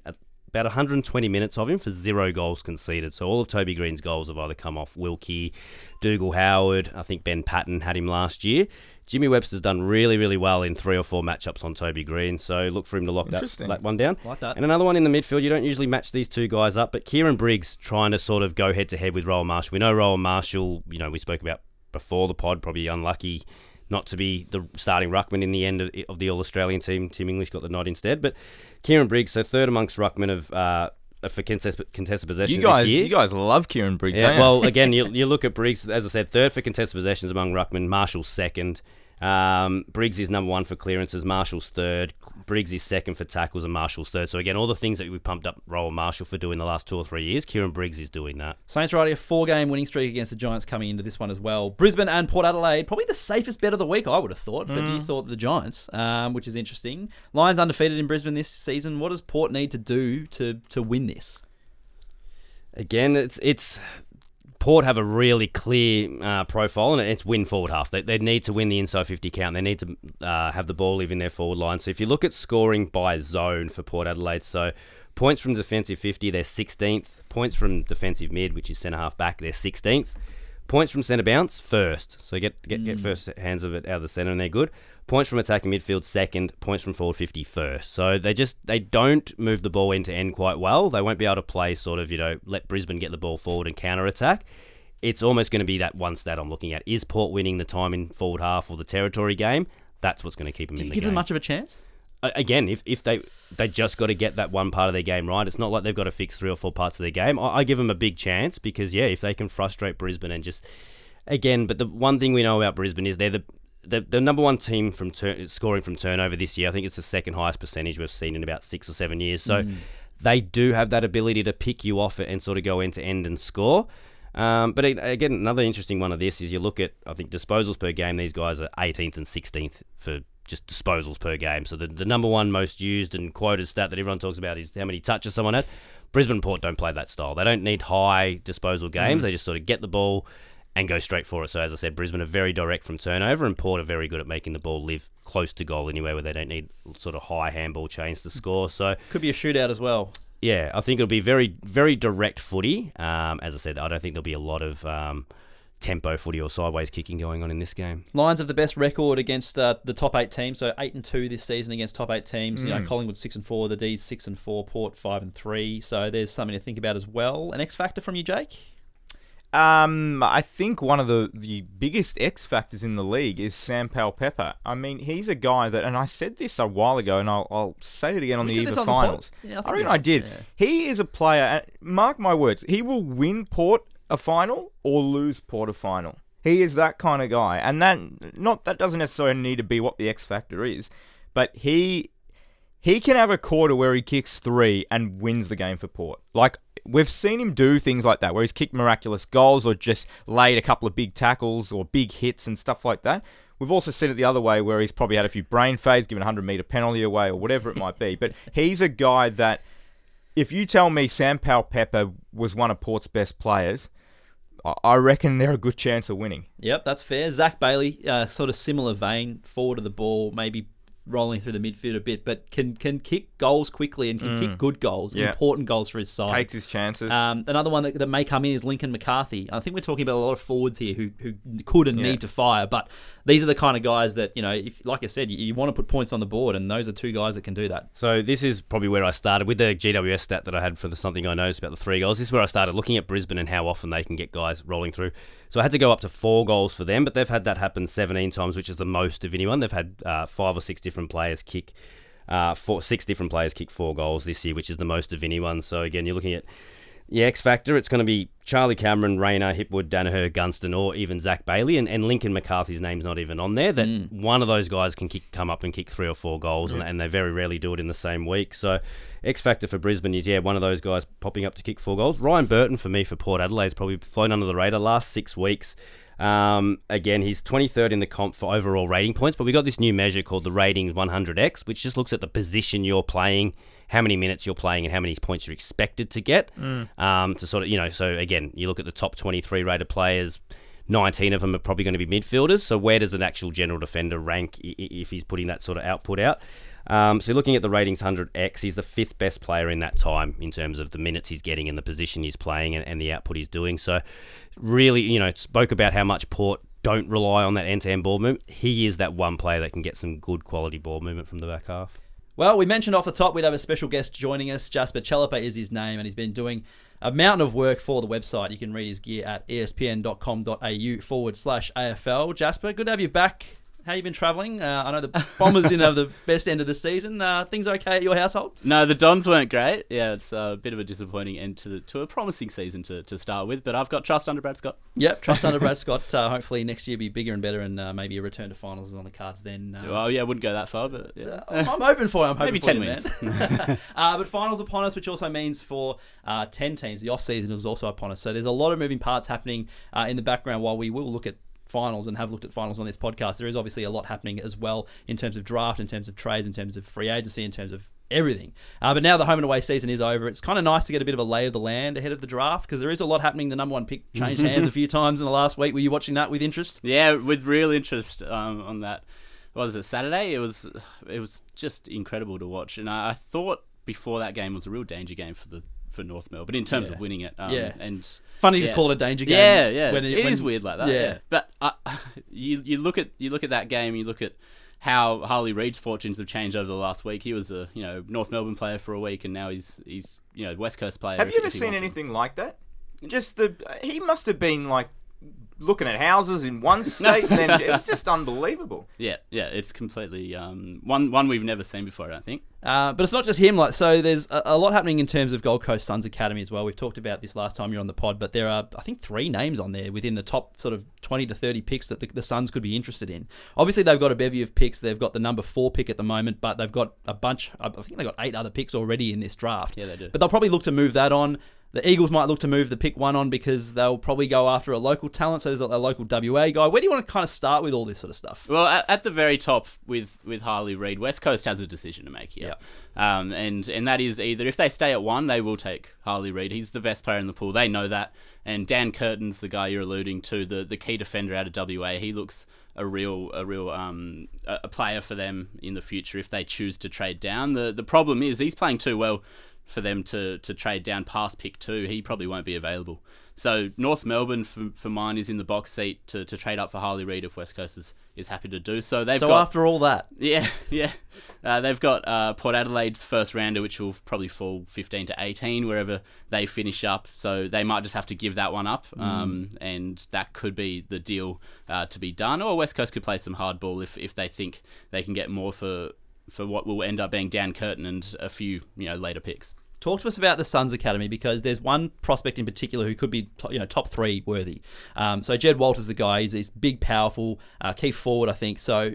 about 120 minutes of him for zero goals conceded. So all of Toby Green's goals have either come off Wilkie, Dougal Howard. I think Ben Paton had him last year. Jimmy Webster's done really, really well in three or four matchups on Toby Green. So look for him to lock that, Interesting. that one down. Like that. And another one in the midfield. You don't usually match these two guys up, but Kieran Briggs trying to sort of go head to head with Rowan Marshall. We know Rowan Marshall. You know we spoke about before the pod. Probably unlucky not to be the starting ruckman in the end of, of the All Australian team. Tim English got the nod instead, but Kieran Briggs, so third amongst ruckman of. Uh, for contested, contested possessions You guys, this year. you guys love Kieran Briggs. Yeah, well, again, you, you look at Briggs, as I said, third for contested possessions among Ruckman, Marshall's second. Um, Briggs is number one for clearances, Marshall's third. Briggs is second for tackles, and Marshall's third. So, again, all the things that we pumped up Rowan Marshall for doing the last two or three years, Kieran Briggs is doing that. Saints riding a four-game winning streak against the Giants coming into this one as well. Brisbane and Port Adelaide, probably the safest bet of the week, I would have thought, but you thought the Giants, um, which is interesting. Lions undefeated in Brisbane this season. What does Port need to do to to win this? Again, it's it's Port have a really clear uh, profile, and it's win forward half. They, they need to win the inside 50 count. They need to uh, have the ball live in their forward line. So if you look at scoring by zone for Port Adelaide, so points from defensive 50, they're 16th. Points from defensive mid, which is centre half back, they're 16th. Points from centre bounce, first. So get get, get first hands of it out of the centre, and they're good. Points from attacking midfield, second. Points from forward 50, first. So they just they don't move the ball end to end quite well. They won't be able to play sort of you know let Brisbane get the ball forward and counter attack. It's almost going to be that one stat I'm looking at: is Port winning the time in forward half or the territory game? That's what's going to keep them Do in you the give game. them much of a chance? Again, if, if they they just got to get that one part of their game right, it's not like they've got to fix three or four parts of their game. I, I give them a big chance because yeah, if they can frustrate Brisbane and just again, but the one thing we know about Brisbane is they're the the, the number one team from turn, scoring from turnover this year. I think it's the second highest percentage we've seen in about six or seven years. So they do have that ability to pick you off and sort of go end to end and score. Um, but again, another interesting one of this is you look at I think disposals per game. These guys are 18th and 16th for just disposals per game. So the, the number one most used and quoted stat that everyone talks about is how many touches someone had. Brisbane Port don't play that style. They don't need high disposal games. They just sort of get the ball and go straight for it. So as I said, Brisbane are very direct from turnover, and Port are very good at making the ball live close to goal anywhere where they don't need sort of high handball chains to score. So Could be a shootout as well. yeah, I think it'll be very, very direct footy. Um, as I said, I don't think there'll be a lot of um, tempo footy or sideways kicking going on in this game. Lions have the best record against uh, the top eight teams, so eight and two this season against top eight teams. You know, Collingwood six and four, the D's six and four, Port five and three. So there's something to think about as well. An X factor from you, Jake? Um, I think one of the, the biggest X factors in the league is Sam Pepper. I mean, he's a guy that, and I said this a while ago, and I'll, I'll say it again on We the eve of finals. Yeah, I I, reckon I did. yeah. He is a player, and mark my words, he will win Port a final or lose Port a final. He is that kind of guy, and that not that doesn't necessarily need to be what the X factor is, but he he can have a quarter where he kicks three and wins the game for Port. Like we've seen him do things like that, where he's kicked miraculous goals or just laid a couple of big tackles or big hits and stuff like that. We've also seen it the other way, where he's probably had a few brain fades, given a hundred meter penalty away or whatever it might be. But he's a guy that, if you tell me Sam Powell Pepper was one of Port's best players, I- I reckon they're a good chance of winning. Yep, that's fair. Zach Bailey, uh, sort of similar vein, forward of the ball, maybe rolling through the midfield a bit, but can can kick goals quickly and can kick good goals, Yeah. important goals for his side. Takes his chances. Um, another one that, that may come in is Lincoln McCarthy. I think we're talking about a lot of forwards here who, who could and Yeah. need to fire, but these are the kind of guys that you know, if like I said, you, you want to put points on the board, and those are two guys that can do that. So this is probably where I started with the GWS stat that I had for the something I noticed about the three goals. This is where I started looking at Brisbane and how often they can get guys rolling through. So I had to go up to four goals for them, but they've had that happen 17 times, which is the most of anyone. They've had uh, five or six different players kick, uh, four, six different players kick four goals this year, which is the most of anyone. So again, you're looking at the X Factor. It's going to be Charlie Cameron, Rayner, Hipwood, Daniher, Gunston, or even Zach Bailey, and, and Lincoln McCarthy's name's not even on there. That one of those guys can kick, come up and kick three or four goals, and, and they very rarely do it in the same week. So X Factor for Brisbane is yeah one of those guys popping up to kick four goals. Ryan Burton for me for Port Adelaide's probably flown under the radar last six weeks. Um, again, he's 23rd in the comp for overall rating points, but we got this new measure called the Ratings 100X, which just looks at the position you're playing, how many minutes you're playing, and how many points you're expected to get. Um, to sort of, you know, so again, you look at the top 23 rated players. 19 of them are probably going to be midfielders. So where does an actual general defender rank if he's putting that sort of output out? Um, so looking at the ratings 100x, he's the fifth best player in that time in terms of the minutes he's getting and the position he's playing and, and the output he's doing. So really, you know, spoke about how much Port don't rely on that end-to-end ball movement. He is that one player that can get some good quality ball movement from the back half. Well, we mentioned off the top we'd have a special guest joining us. Jasper Chellappah is his name, and he's been doing a mountain of work for the website. You can read his gear at espn.com.au forward slash AFL. Jasper, good to have you back. How you been travelling? Uh, I know the Bombers didn't have the best end of the season. Uh, things okay at your household? No, the Dons weren't great. Yeah, it's a bit of a disappointing end to the, to a promising season to, to start with. But I've got trust under Brad Scott. Yep, trust under Brad Scott. Uh, hopefully next year be bigger and better, and uh, maybe a return to finals is on the cards then. Uh, Well, yeah, I wouldn't go that far, but yeah. I'm open for it. I'm hoping Maybe for 10 you, wins. uh, but finals upon us, which also means for uh, 10 teams, the off season is also upon us. So there's a lot of moving parts happening uh, in the background while we will look at finals and have looked at finals on this podcast. There is obviously a lot happening as well in terms of draft, in terms of trades, in terms of free agency, in terms of everything. Uh, but now the home and away season is over. It's kind of nice to get a bit of a lay of the land ahead of the draft because there is a lot happening. The number one pick changed hands a few times in the last week. Were you watching that with interest? Yeah, with real interest um, on that. What was it Saturday? It was it was just incredible to watch, and I, I thought before that game was a real danger game for the for North Melbourne but in terms Yeah. of winning it. Um, Yeah. and Funny yeah. to call it a danger game. Yeah, yeah, when it is when- weird like that. yeah. Yeah, but uh, you you look at you look at that game, you look at how Harley Reid's fortunes have changed over the last week. He was a you know North Melbourne player for a week, and now he's he's you know West Coast player. Have you ever seen wants to. anything like that? Just the he must have been like looking at houses in one state, and then it was just unbelievable. Yeah, yeah, it's completely um, one one we've never seen before. I don't think. Uh, but it's not just him. Like so, there's a, a lot happening in terms of Gold Coast Suns Academy as well. We've talked about this last time you're on the pod, but there are I think three names on there within the top sort of 20 to 30 picks that the, the Suns could be interested in. Obviously, they've got a bevy of picks. They've got the number four pick at the moment, but they've got a bunch. I think they've got eight other picks already in this draft. Yeah, they do. But they'll probably look to move that on. The Eagles might look to move the pick one on because they'll probably go after a local talent. So there's a, a local WA guy. Where do you want to kind of start with all this sort of stuff? Well, at, at the very top with with Harley Reid, West Coast has a decision to make here, um, and and that is either if they stay at one, they will take Harley Reid. He's the best player in the pool. They know that. And Dan Curtin's the guy you're alluding to, the the key defender out of WA. He looks a real a real um a, a player for them in the future if they choose to trade down. The the problem is he's playing too well for them to, to trade down past pick two. He probably won't be available. So North Melbourne for, for mine is in the box seat to, to trade up for Harley Reid if West Coast is, is happy to do so. They've So got after all that, yeah yeah uh, they've got uh, Port Adelaide's first rounder which will probably fall 15 to 18 wherever they finish up. So they might just have to give that one up, um, and that could be the deal uh, to be done. Or West Coast could play some hardball if if they think they can get more for for what will end up being Dan Curtin and a few you know later picks. talk to us about the Suns Academy because there's one prospect in particular who could be you know top three worthy. Um, so Jed Walter's the guy. He's, he's big, powerful, uh, key forward, I think. So.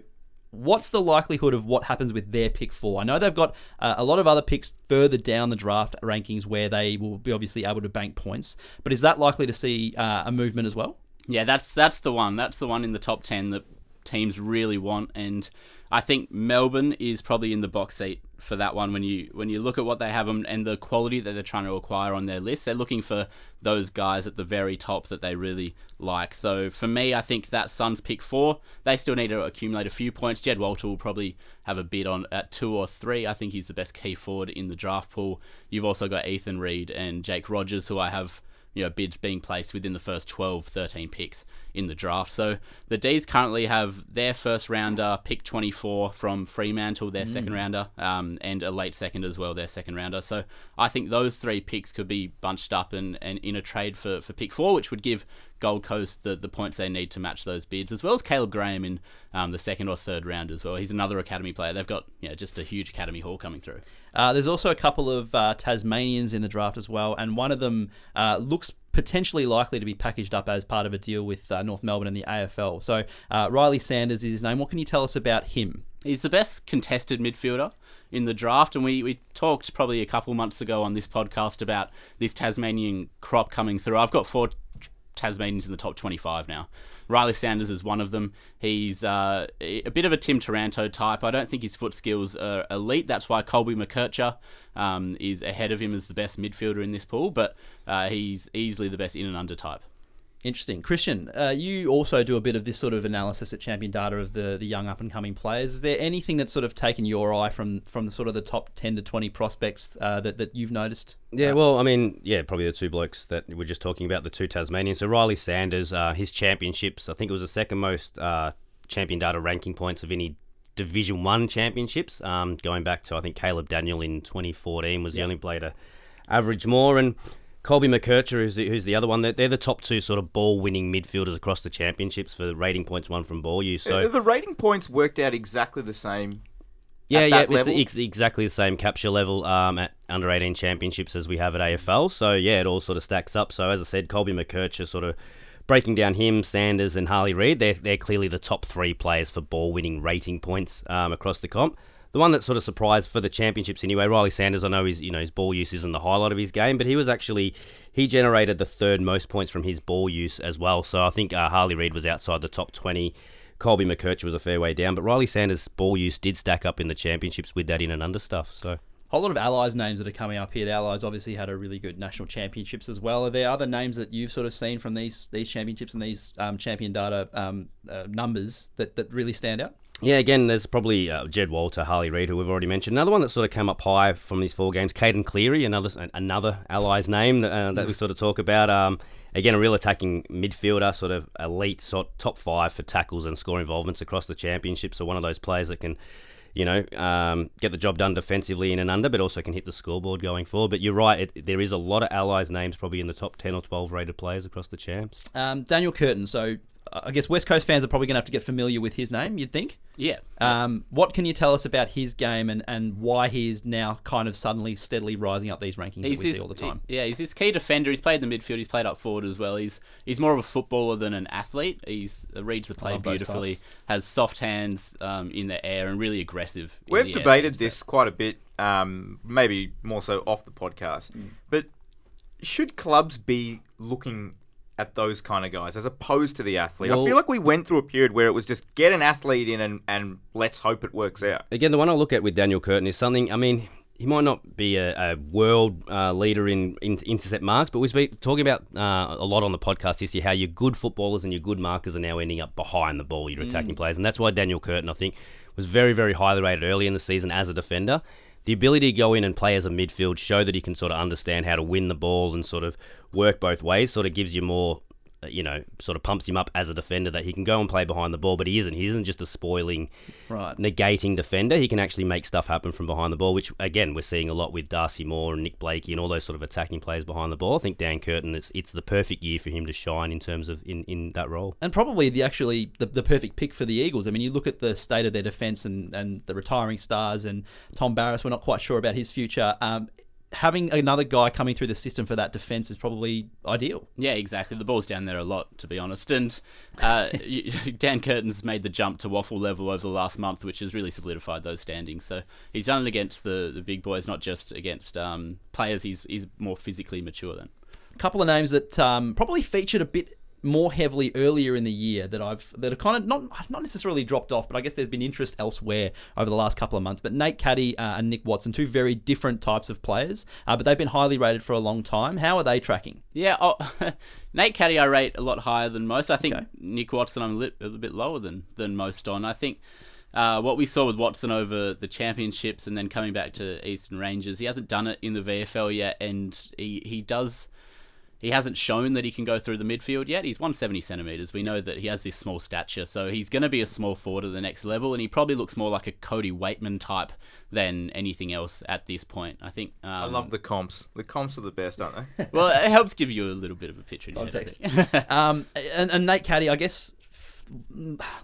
What's the likelihood of what happens with their pick four? I know they've got uh, a lot of other picks further down the draft rankings where they will be obviously able to bank points, but is that likely to see uh, a movement as well? Yeah, that's that's the one. That's the one in the top ten that teams really want, and I think Melbourne is probably in the box seat for that one. When you when you look at what they have and, the quality that they're trying to acquire on their list, they're looking for those guys at the very top that they really like. So for me, I think that Suns pick four. They still need to accumulate a few points. Jed Walter will probably have a bid on at two or three. I think he's the best key forward in the draft pool. You've also got Ethan Read and Jake Rogers, who I have you know, bids being placed within the first 12, 13 picks in the draft. So the D's currently have their first rounder, pick 24 from Fremantle, their second rounder, um, and a late second as well, their second rounder. So I think those three picks could be bunched up and, and in a trade for, for pick four, which would give Gold Coast the, the points they need to match those bids, as well as Caleb Graham in um, the second or third round as well. He's another academy player. They've got you know, just a huge academy haul coming through. Uh, there's also a couple of uh, Tasmanians in the draft as well, and one of them uh, looks potentially likely to be packaged up as part of a deal with uh, North Melbourne and the AFL. So uh, Riley Sanders is his name. What can you tell us about him? He's the best contested midfielder in the draft, and we, we talked probably a couple months ago on this podcast about this Tasmanian crop coming through. I've got four Tasmanians in the top 25 now. Riley Sanders is one of them. He's uh, a bit of a Tim Taranto type. I don't think his foot skills are elite. That's why Colby McKercher um, is ahead of him as the best midfielder in this pool, but uh, he's easily the best in and under type. Interesting. Christian, uh, you also do a bit of this sort of analysis at Champion Data of the, the young up and coming players. Is there anything that's sort of taken your eye from from the sort of the top 10 to 20 prospects uh, that, that you've noticed? Yeah, well, I mean, yeah, probably the two blokes that we're just talking about, the two Tasmanians. So Riley Sanders, uh, his championships, I think it was the second most uh, champion data ranking points of any Division One championships. Um, going back to I think Caleb Daniel in 2014 was the only player to average more, and Colby McKercher, who's the, who's the other one. They're, they're the top two sort of ball-winning midfielders across the championships for rating points won from ball use. So Uh, the rating points worked out exactly the same. yeah, yeah, it's ex- exactly the same capture level um, at under 18 championships as we have at AFL. So yeah, it all sort of stacks up. So as I said, Colby McKercher sort of breaking down him, Sanders, and Harley Reid. They're they're clearly the top three players for ball winning rating points um, across the comp. The one that sort of surprised for the championships anyway, Riley Sanders. I know his you know his ball use isn't the highlight of his game, but he was actually he generated the third most points from his ball use as well. So I think uh, Harley Reid was outside the top 20. Colby McKercher was a fair way down, but Riley Sanders' ball use did stack up in the championships with that in and under stuff. So whole lot of allies names that are coming up here. The allies obviously had a really good national championships as well. Are there other names that you've sort of seen from these these championships and these um, champion data um, uh, numbers that, that really stand out? Yeah, again, there's probably uh, Jed Walter, Harley Reid, who we've already mentioned. Another one that sort of came up high from these four games, Caiden Cleary, another another Allies name uh, that we sort of talk about. Um, again, a real attacking midfielder, sort of elite, sort top five for tackles and score involvements across the championship. So one of those players that can, you know, um, get the job done defensively in and under, but also can hit the scoreboard going forward. But you're right, it, there is a lot of Allies names probably in the top ten or twelve rated players across the champs. Um, Daniel Curtin. So I guess West Coast fans are probably going to have to get familiar with his name. You'd think. Yeah. Um, what can you tell us about his game and, and why he is now kind of suddenly steadily rising up these rankings that we this, see all the time? Yeah, he's this key defender. He's played in the midfield. He's played up forward as well. He's he's more of a footballer than an athlete. He's uh, reads the play beautifully. Has soft hands um, in the air and really aggressive. We've the air debated so- this quite a bit, um, maybe more so off the podcast. Mm. But should clubs be looking at those kind of guys as opposed to the athlete? Well- I feel like we went through a period where it was just get an athlete in and, and let's hope it works out. Again, the one I look at with Daniel Curtin is something. I mean, he might not be a, a world uh, leader in, in intercept marks, but we've been talking about uh, a lot on the podcast this year how your good footballers and your good markers are now ending up behind the ball, your attacking players, and that's why Daniel Curtin, I think, was very, very highly rated early in the season as a defender. The ability to go in and play as a midfield, show that he can sort of understand how to win the ball and sort of work both ways, sort of gives you more uh, you know, sort of pumps him up as a defender that he can go and play behind the ball, but he isn't. He isn't just a spoiling, Right. negating defender. He can actually make stuff happen from behind the ball, which again we're seeing a lot with Darcy Moore and Nick Blakey and all those sort of attacking players behind the ball. I think Dan Curtin, it's it's the perfect year for him to shine in terms of in, in that role. and probably the actually the, the perfect pick for the Eagles. I mean, you look at the state of their defense and, and the retiring stars and Tom Barrass. We're not quite sure about his future. Um, having another guy coming through the system for that defense is probably ideal. Yeah, exactly. The ball's down there a lot, to be honest. And uh, Dan Curtin's made the jump to WAFL level over the last month, which has really solidified those standings. So he's done it against the, the big boys, not just against um, players he's, he's more physically mature than. A couple of names that um, probably featured a bit more heavily earlier in the year that I've that have kind of not not necessarily dropped off, but I guess there's been interest elsewhere over the last couple of months. But Nate Caddy uh, and Nick Watson, two very different types of players, uh, but they've been highly rated for a long time. How are they tracking? Yeah, oh, Nate Caddy I rate a lot higher than most. I think Okay. Nick Watson I'm a little bit lower than, than most on. I think uh, what we saw with Watson over the championships and then coming back to Eastern Rangers, he hasn't done it in the VFL yet, and he, he does. He hasn't shown that he can go through the midfield yet. He's 170 centimeters. We know that he has this small stature, so he's going to be a small forward at the next level, and he probably looks more like a Cody Weightman type than anything else at this point. I think. Um, I love the comps. The comps are the best, aren't they? Well, it helps give you a little bit of a picture. in your head, I Context. um, and, and Nate Caddy, I guess, f-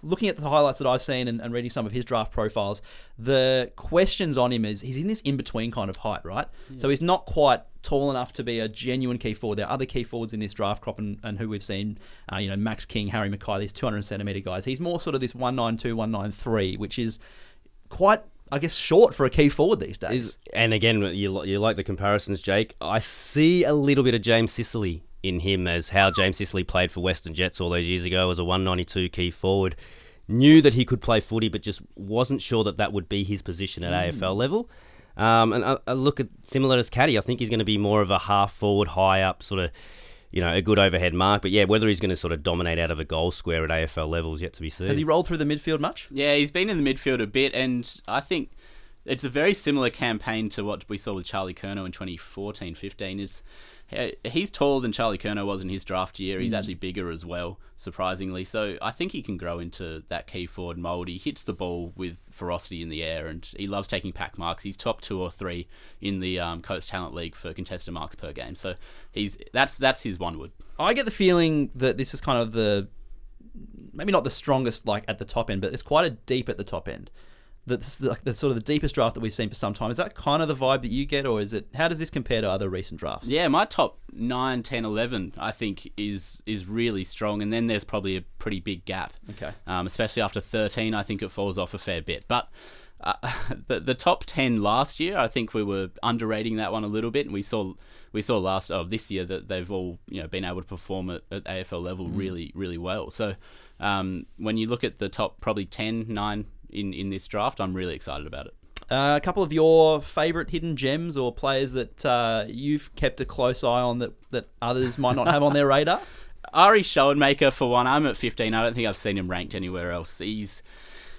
looking at the highlights that I've seen and, and reading some of his draft profiles, the questions on him is he's in this in between kind of height, right? So he's not quite tall enough to be a genuine key forward. There are other key forwards in this draft crop, and, and who we've seen, uh, you know, Max King, Harry McKay, these 200 centimeter guys. He's more sort of this 192, 193, which is quite. I guess short for a key forward these days. Is and again, you you like the comparisons, Jake. I see a little bit of James Sicily in him as how James Sicily played for Western Jets all those years ago as a 192 key forward. Knew that he could play footy, but just wasn't sure that that would be his position at mm. AFL level. Um, and I, I look at similar as Caddy. I think he's going to be more of a half forward, high up, sort of, you know, a good overhead mark. But yeah, whether he's going to sort of dominate out of a goal square at AFL level is yet to be seen. Has he rolled through the midfield much? Yeah, he's been in the midfield a bit, and I think it's a very similar campaign to what we saw with Charlie Curnow in 2014 15. It's, he- he's taller than Charlie Curnow was in his draft year. He's actually bigger as well, surprisingly. So I think he can grow into that key forward mould. He hits the ball with ferocity in the air, and he loves taking pack marks. He's top two or three in the um, Coates Talent League for contested marks per game. So he's that's that's his one wood. I get the feeling that this is kind of the maybe not the strongest like at the top end, but it's quite a deep at the top end. That's the, the sort of the deepest draft that we've seen for some time. Is that kind of the vibe that you get, or is it? How does this compare to other recent drafts? Yeah, my top 9, 10, 11, I think, is is really strong. And then there's probably a pretty big gap. Okay. Um, especially after 13, I think it falls off a fair bit. But uh, the the top 10 last year, I think we were underrating that one a little bit. And we saw we saw last of this year that they've all you know been able to perform at, at AFL level really really well. So um, when you look at the top probably 10, 9 in, in this draft, I'm really excited about it. Uh, a couple of your favourite hidden gems or players that uh, you've kept a close eye on that, that others might not have on their radar. Ari Schoenmaker for one. I'm at 15. I don't think I've seen him ranked anywhere else. He's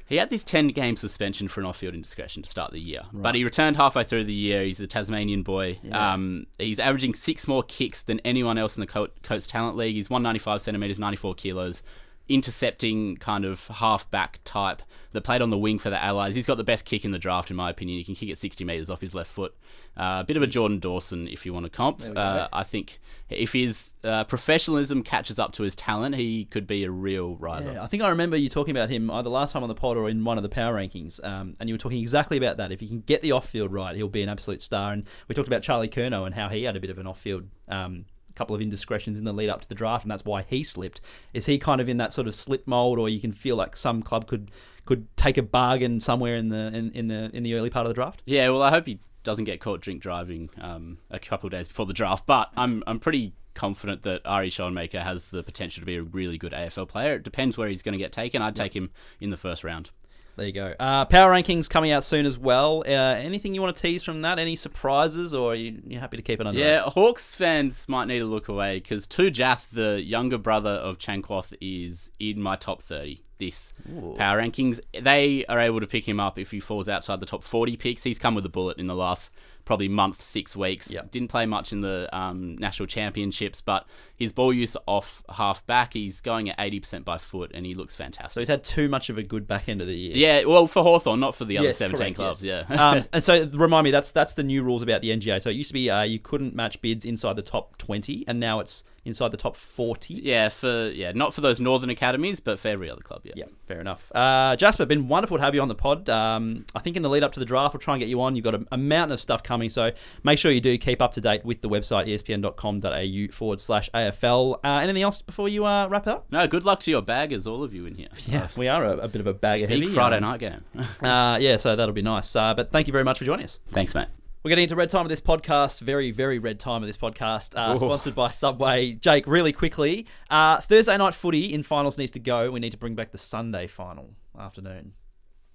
he had this 10 game suspension for an off-field indiscretion to start the year, but he returned halfway through the year. He's a Tasmanian boy. Um, he's averaging six more kicks than anyone else in the Co- Coates Talent League. He's 195 centimeters, 94 kilos. Intercepting kind of half-back type that played on the wing for the Allies. He's got the best kick in the draft, in my opinion. He can kick it 60 meters off his left foot. Uh, a bit of a Jordan Dawson, if you want to comp. Uh, I think if his uh, professionalism catches up to his talent, he could be a real riser. Yeah, I think I remember you talking about him either last time on the pod or in one of the power rankings, um, and you were talking exactly about that. If he can get the off-field right, he'll be an absolute star. And we talked about Charlie Curnow and how he had a bit of an off-field. Um, couple of indiscretions in the lead up to the draft and that's why he slipped is he kind of in that sort of slip mold or you can feel like some club could could take a bargain somewhere in the in, in the in the early part of the draft Yeah, well, I hope he doesn't get caught drink driving um, a couple of days before the draft. But I'm I'm pretty confident that Ari Schoenmaker has the potential to be a really good AFL player. It depends where he's going to get taken. I'd take him in the first round. There you go. Uh, power rankings coming out soon as well. Uh, anything you want to tease from that? Any surprises, or are you, you happy to keep it under? Yeah? Hawks fans might need to look away because Tew Jiath, the younger brother of Changkuoth, is in my top 30 this power rankings. They are able to pick him up if he falls outside the top 40 picks. He's come with a bullet in the last probably month, six weeks. Yep. Didn't play much in the um, national championships, but his ball use off half back, he's going at 80% by foot, and he looks fantastic. So he's had too much of a good back end of the year. yeah, well, for Hawthorn, not for the other Yes, 17 correct, clubs. yes. Yeah. um, and so remind me, that's that's the new rules about the NGA. So it used to be uh, you couldn't match bids inside the top twenty, and now it's inside the top forty. yeah, for yeah, not for those northern academies, but for every other club. Yeah. Yeah, fair enough. Uh, Jasper, been wonderful to have you on the pod. Um, I think in the lead up to the draft, we'll try and get you on. You've got a, a mountain of stuff coming, so make sure you do keep up to date with the website espn.com.au forward slash AFL. Uh, anything else before you uh, wrap it up? No, good luck to your baggers, all of you in here. Yeah, we are a, a bit of a bag of Big heavy. Friday um, night game. Uh, yeah, so that'll be nice. Uh, but thank you very much for joining us. Thanks, mate. We're getting into red time of this podcast. Very, very red time of this podcast. Uh, sponsored by Subway. Jake, really quickly. Uh, Thursday night footy in finals needs to go. We need to bring back the Sunday final afternoon.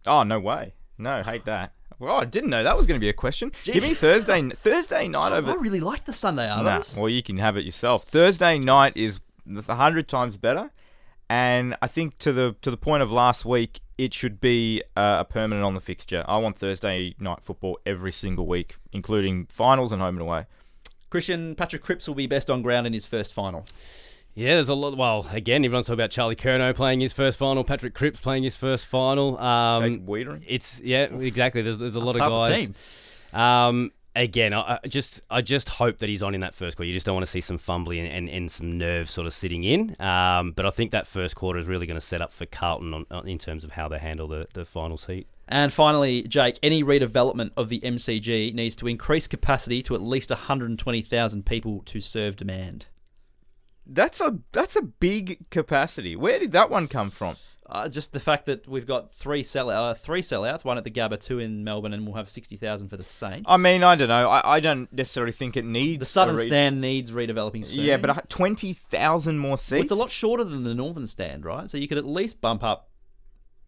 Oh no way! No, hate that. Well, I didn't know that was going to be a question. Give me Thursday Thursday night I over. I really like the Sunday Nah, Argos. well, you can have it yourself. Thursday night is a hundred times better, and I think to the to the point of last week, it should be uh, a permanent on the fixture. I want Thursday night football every single week, including finals and home and away. Christian Patrick Cripps will be best on ground in his first final. Yeah, there's a lot. Well, again, everyone's talking about Charlie Curnow playing his first final, Patrick Cripps playing his first final. Um, Jacob it's yeah, exactly. There's there's a lot Half of guys. team. Um, again, I, I just I just hope that he's on in that first quarter. You just don't want to see some fumbling and, and, and some nerves sort of sitting in. Um, but I think that first quarter is really going to set up for Carlton on, on, in terms of how they handle the the finals heat. And finally, Jake, any redevelopment of the MCG needs to increase capacity to at least 120,000 people to serve demand. That's a that's a big capacity. Where did that one come from? Uh, just the fact that we've got three sell uh, three sellouts, one at the Gabba, two in Melbourne, and we'll have 60,000 for the Saints. I mean, I don't know. I, I don't necessarily think it needs the Southern re- Stand needs redeveloping soon. Yeah, but twenty thousand more seats. Well, it's a lot shorter than the Northern Stand, right? So you could at least bump up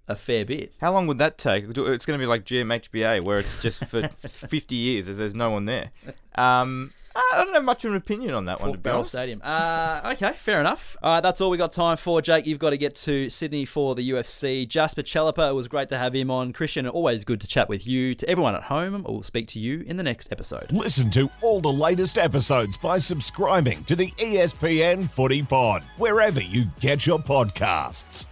a fair bit. How long would that take? It's going to be like GMHBA, where it's just for 50 years as there's no one there. Um, I don't have much of an opinion on that one, to be Barrel honest. Stadium. Uh, okay, fair enough. All right, that's all we got time for. Jake, you've got to get to Sydney for the UFC. Jasper Chellappah, it was great to have him on. Christian, always good to chat with you. To everyone at home, we'll speak to you in the next episode. Listen to all the latest episodes by subscribing to the ESPN Footy Pod, wherever you get your podcasts.